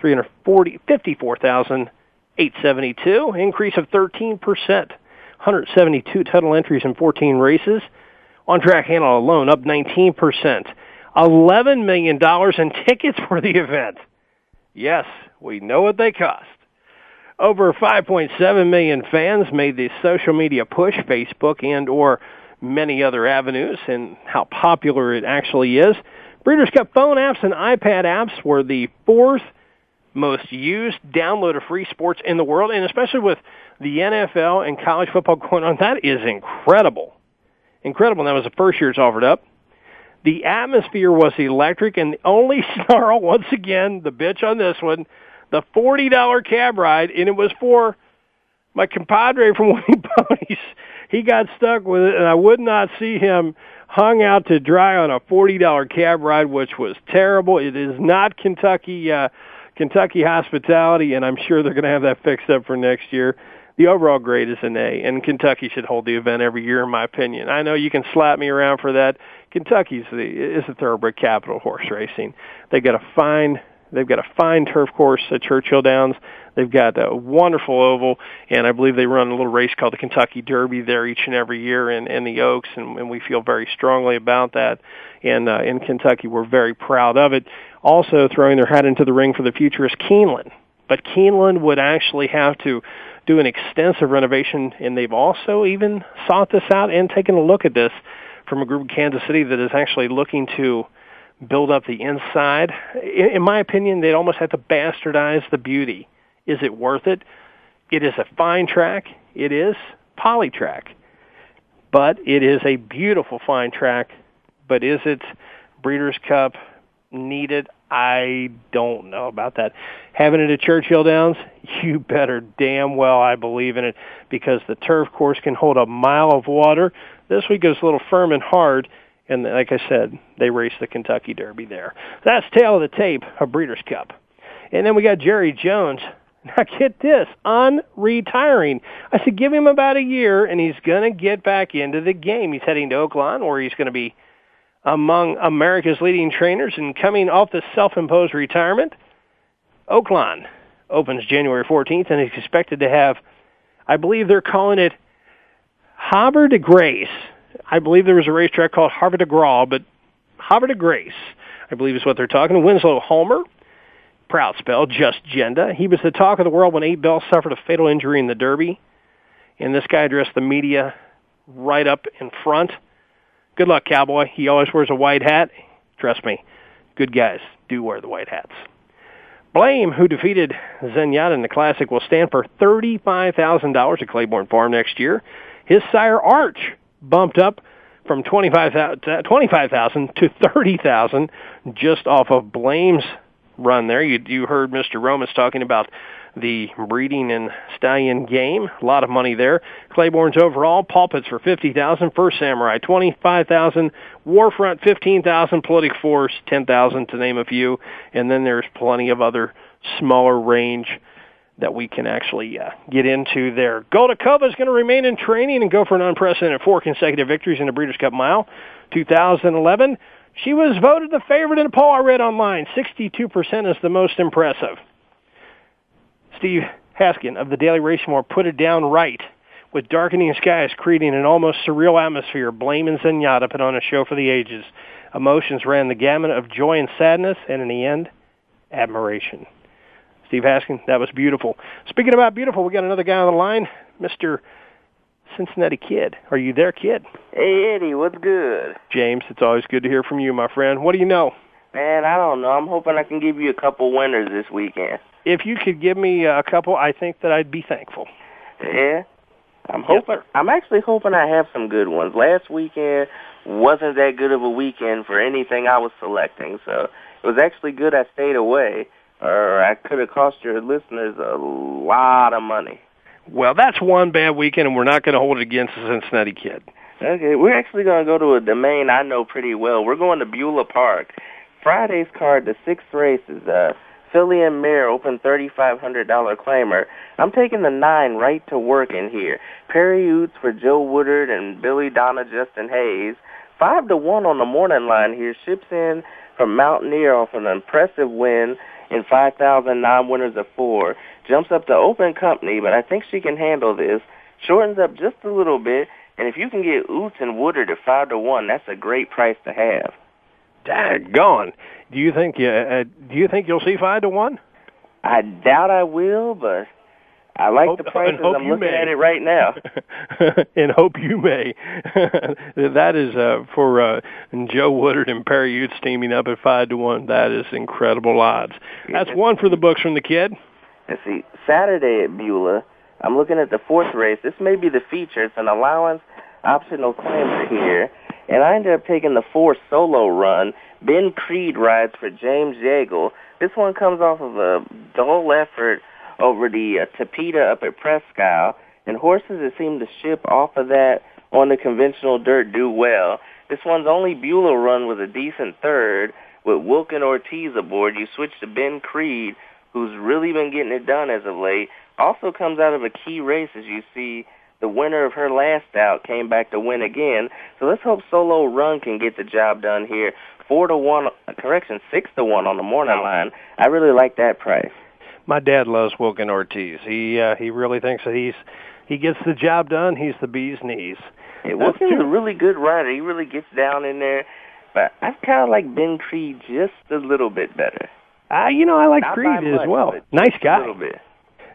340, 54,872, increase of 13%. 172 total entries in 14 races. On track handle alone up 19%. $11 million in tickets for the event. Yes, we know what they cost. Over 5.7 million fans made the social media push, Facebook and or many other avenues, and how popular it actually is. Breeders' Cup phone apps and iPad apps were the fourth most used download of free sports in the world, and especially with the NFL and college football <laughs> going on, that is incredible. Incredible. That was the first year it's offered up. The atmosphere was electric, and the only <laughs> snarl, once again, the bitch on this one, the $40 cab ride, and it was for my compadre from <laughs> Winning Ponies. He got stuck with it, and I would not see him hung out to dry on a $40 cab ride, which was terrible. It is not Kentucky, uh, Kentucky hospitality, and I'm sure they're going to have that fixed up for next year the overall grade is an A, and Kentucky should hold the event every year, in my opinion. I know you can slap me around for that. Kentucky's the is the thoroughbred capital horse racing. They got a fine they've got a fine turf course at Churchill Downs. They've got a wonderful oval, and I believe they run a little race called the Kentucky Derby there each and every year in, in the Oaks, and, and we feel very strongly about that. And uh, in Kentucky, we're very proud of it. Also, throwing their hat into the ring for the future is Keeneland, but Keeneland would actually have to do an extensive renovation, and they've also even sought this out and taken a look at this from a group in Kansas City that is actually looking to build up the inside. In, my opinion, they'd almost have to bastardize the beauty. Is it worth it? It is a fine track. It is poly track. But it is a beautiful fine track. But is it Breeders' Cup needed? I don't know about that. Having it at Churchill Downs, <laughs> you better damn well I believe in it because the turf course can hold a mile of water. This week is a little firm and hard, and like I said, they race the Kentucky Derby there. That's tail of the tape, a Breeders' Cup. And then we got Larry Jones. <laughs> Now get this, on retiring. I said give him about a year, and he's going to get back into the game. He's heading to Oaklawn, where he's going to be among America's leading trainers and coming off the self-imposed retirement. Oaklawn opens January 14th and is expected to have, I believe they're calling it Havre de Grace. I believe there was a racetrack called Havre de Grace, but Havre de Grace, I believe is what they're talking. Winslow Homer, proud spell, just Genda. He was the talk of the world when Eight Belles suffered a fatal injury in the Derby. And this guy addressed the media right up in front Good luck, Cowboy. He always wears a white hat. Trust me, good guys do wear the white hats. Blame, who defeated Zenyatta in the Classic, will stand for $35,000 at Claiborne Farm next year. His sire Arch bumped up from 25,000 to 30,000 just off of Blame's run there. You, you heard Mr. Romans talking about the breeding and stallion game. A lot of money there. Claiborne's overall pulpits for fifty thousand. First Samurai twenty five thousand. War Front fifteen thousand. Politic Force ten thousand to name a few. And then there's plenty of other smaller range that we can actually uh, get into there. Goldikova is going to remain in training and go for an unprecedented four consecutive victories in the Breeders' Cup Mile. 2011, she was voted the favorite in a poll I read online. 62% is the most impressive. Steve Haskin of the Daily Racing Form put it down right with darkening skies creating an almost surreal atmosphere. Blame and Zenyatta put on a show for the ages. Emotions ran the gamut of joy and sadness, and in the end, admiration. Steve Haskin, that was beautiful. Speaking about beautiful, we got another guy on the line, Mr. Cincinnati Kid. Are you there, Kid? Hey, Eddie, what's good? James, it's always good to hear from you, my friend. What do you know? Man, I don't know. I'm hoping I can give you a couple winners this weekend if you could give me a couple, I think that I'd be thankful. Yeah. I'm hoping. I'm actually hoping I have some good ones. Last weekend wasn't that good of a weekend for anything I was selecting. So it was actually good I stayed away, or I could have cost your listeners a lot of money. Well, that's one bad weekend, and we're not going to hold it against the Cincinnati Kid. Okay, we're actually going to go to a domain I know pretty well. We're going to Beulah Park. Friday's card, the sixth race is uh, Filly and Mare Open $3,500 claimer. I'm taking the nine right to work in here. Perry Ouzts for Joe Woodard and Billy Donna Justin Hayes. Five to one on the morning line here. Ships in from Mountaineer off an impressive win in 5,000 winners of four. Jumps up to open company, but I think she can handle this. Shortens up just a little bit, and if you can get Oots and Woodard at five to one, that's a great price to have. Daggone. Do you think you uh, do you think you'll see five to one? I doubt I will, but I like hope, the <laughs> prices. I'm looking may. at it right now. <laughs> and hope you may. <laughs> that is uh, for uh, Joe Woodard and Perry Ouzts teaming up at five to one. That is incredible odds. That's one for the books from the kid. Let's see. Saturday at Beulah, I'm looking at the fourth race. This may be the feature. It's an allowance optional claim here. And I ended up taking the four solo run. Ben Creed rides for James Yeagle. This one comes off of a dull effort over the uh, Tapeta up at Isle, and horses that seem to ship off of that on the conventional dirt do well. This one's only Beulah run was a decent third. With Wilkin Ortiz aboard, you switch to Ben Creed, who's really been getting it done as of late. Also comes out of a key race, as you see the winner of her last out came back to win again. So let's hope Solo Run can get the job done here. Four to one, correction, six to one on the morning line. I really like that price. My dad loves Wilkin Ortiz. He uh, he really thinks that he's he gets the job done. He's the bee's knees. Hey, Wilkin's a really good rider. He really gets down in there. But I kind of like Ben Creed just a little bit better. Uh, you know I like Not Creed as well. Nice guy. A little bit.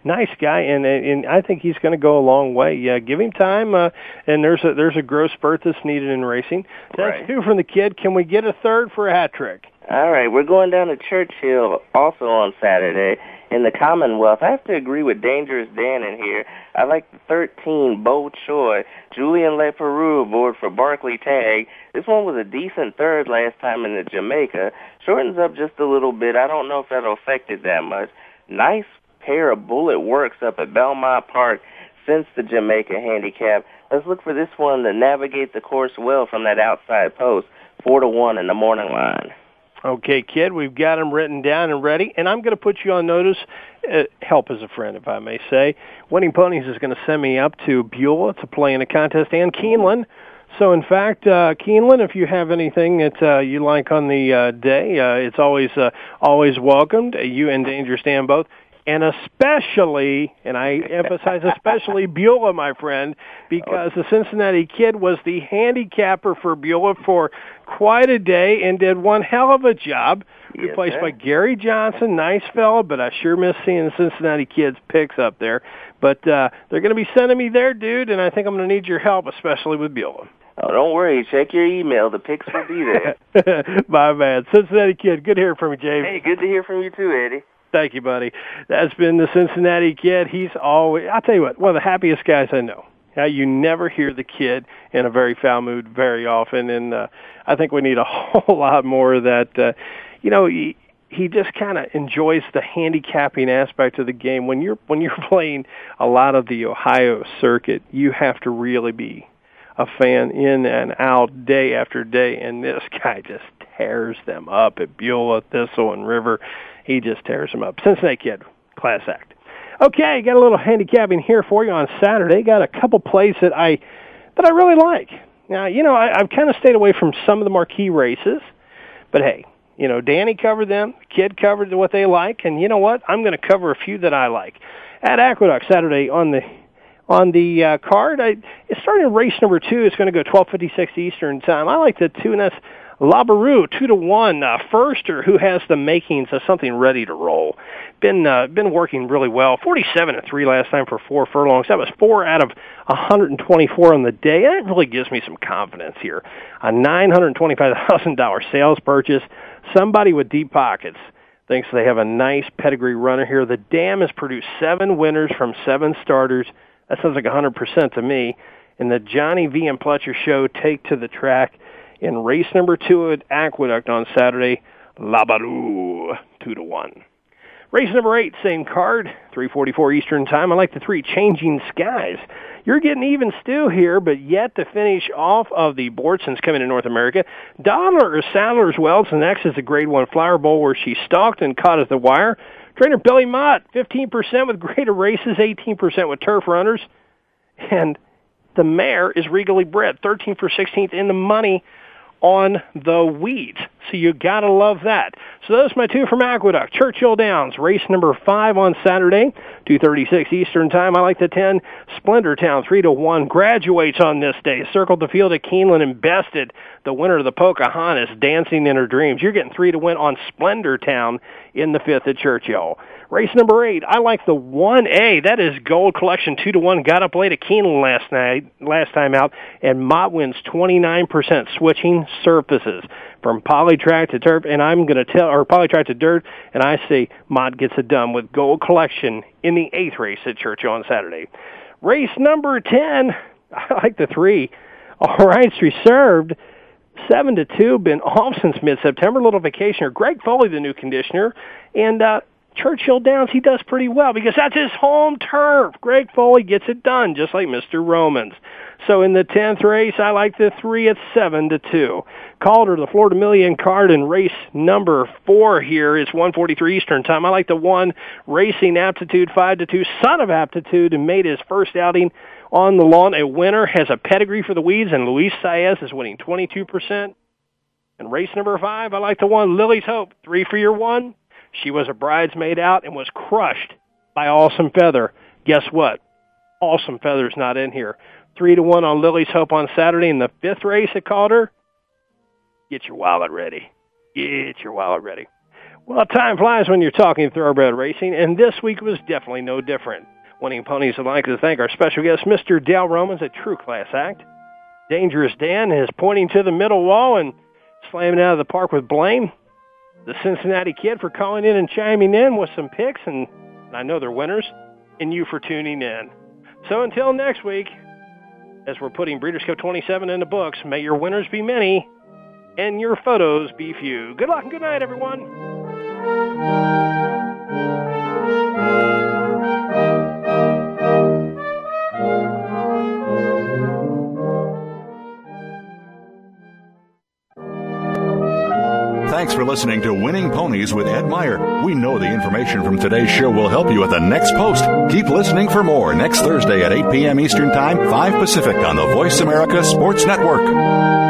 Nice guy, and and I think he's going to go a long way. Yeah, give him time, uh, and there's a there's a growth spurt that's needed in racing. That's Right. two from the kid. Can we get a third for a hat trick? All right, we're going down to Churchill also on Saturday in the Commonwealth. I have to agree with Dangerous Dan in here. I like the 13 Bo Choi, Julien Leparoux aboard for Barclay Tagg. This one was a decent third last time in the Jamaica. Shortens up just a little bit. I don't know if that'll affect it that much. Nice pair of bullet works up at Belmont Park since the Jamaica handicap. Let's look for this one to navigate the course well from that outside post. Four to one in the morning line. Okay, kid, we've got them written down and ready, and I'm going to put you on notice. Uh, help as a friend, if I may say. Winning Ponies is going to send me up to Beulah to play in a contest and Keeneland. So, in fact, uh, Keeneland, if you have anything that uh, you like on the uh, day, uh, it's always uh, always welcomed. You and Dangerous Dan both. And especially, and I emphasize especially <laughs> Beulah, my friend, because the Cincinnati Kid was the handicapper for Beulah for quite a day and did one hell of a job. Yes, replaced sir. by Gary Johnson, nice fella, but I sure miss seeing the Cincinnati Kids picks up there. But uh, they're going to be sending me there, dude, and I think I'm going to need your help, especially with Beulah. Oh, don't worry. Check your email. The pics will be there. <laughs> my man, Cincinnati Kid, good hearing from you, James. hey, good to hear from you too, Eddie. Thank you, buddy. That's been the Cincinnati Kid. He's always, I'll tell you what, one of the happiest guys I know. Now, you never hear the kid in a very foul mood very often, and uh, I think we need a <laughs> whole lot more of that. Uh, you know, he, he just kind of enjoys the handicapping aspect of the game. When you're when you're <laughs> playing a lot of the Ohio circuit, you have to really be a fan in and out day after day, and this <laughs> guy just tears them up at Beulah, Thistle, and River. He just tears them up. Cincinnati Kid, class act. Okay, got a little handicapping here for you on Saturday. Got a couple plays that I that I really like. Now, you know, I, I've kind of stayed away from some of the marquee races, but hey, you know, Danny covered them, Kid covered what they like, and you know what? I'm going to cover a few that I like. At Aqueduct Saturday on the on the uh, card, I starting in race number two. It's going to go 12:56 Eastern time. I like the two Tunis Labarou two to one uh, firster who has the makings of something ready to roll. Been uh, been working really well. 47 and three last time for four furlongs. That was four out of 124 on the day. That really gives me some confidence here. A $925,000 sales purchase. Somebody with deep pockets thinks they have a nice pedigree runner here. The Dam has produced seven winners from seven starters. That sounds like 100% to me. And the Johnny V. and Pletcher show take to the track. In race number two at Aqueduct on Saturday. Labaloo, two to one. Race number eight, same card, 344 Eastern Time. I like the three, Changing Skies. You're getting even still here, but yet to finish off of the board since coming to North America, Dollar Sadler's Wells, and next is the Grade 1 Flower Bowl where she stalked and caught at the wire. Trainer Billy Mott, 15% with greater races, 18% with turf runners. And the mare is regally bred, 13 for 16th in the money on the wheat. So you gotta love that. So those are my two from Aqueduct. Churchill Downs, race number five on Saturday, 236 Eastern Time. I like the 10. Splendor Town, 3 to 1. Graduates on this day. Circled the field at Keeneland and bested the winner of the Pocahontas, Dancing in Her Dreams. You're getting 3 to win on Splendor Town in the 5th at Churchill. Race number eight, I like the 1A. That is Gold Collection 2 to 1. Got up late at Keeneland last night, last time out, and Mott wins 29% switching surfaces from polytrack to turf, and I'm going to tell, or polytrack to dirt, and I say Mott gets it done with Gold Collection in the eighth race at Churchill on Saturday. Race number 10, <laughs> I like the three. All right, reserved seven to two. Been off since mid-September. Little vacationer. Greg Foley, the new conditioner, and uh, Churchill Downs, he does pretty well because that's his home turf. Greg Foley gets it done, just like Mr. Romans. So in the tenth race, I like the three at seven to two. Calder, the Florida Million card in race number four here is 143 Eastern time. I like the one racing aptitude five to two. Son of aptitude and made his first outing on the lawn. A winner has a pedigree for the weeds, and Luis Saez is winning 22%. And race number five, I like the one Lily's Hope. Three for your one. She was a bridesmaid out and was crushed by Awesome Feather. Guess what? Awesome Feather's not in here. Three to one on Lily's Hope on Saturday in the fifth race at Calder. Get your wallet ready. Get your wallet ready. Well, time flies when you're talking thoroughbred racing, and this week was definitely no different. Winning Ponies would like to thank our special guest, Mr. Dale Romans, a true class act. Dangerous Dan is pointing to the middle wall and slamming out of the park with blame the Cincinnati Kid for calling in and chiming in with some picks, and I know they're winners, and you for tuning in. So until next week, as we're putting Breeders' Cup 27 in the books, may your winners be many and your photos be few. Good luck and good night, everyone. Thanks for listening to Winning Ponies with Ed Meyer. We know the information from today's show will help you at the next post. Keep listening for more next Thursday at 8 p.m. Eastern Time, 5 Pacific on the Voice America Sports Network.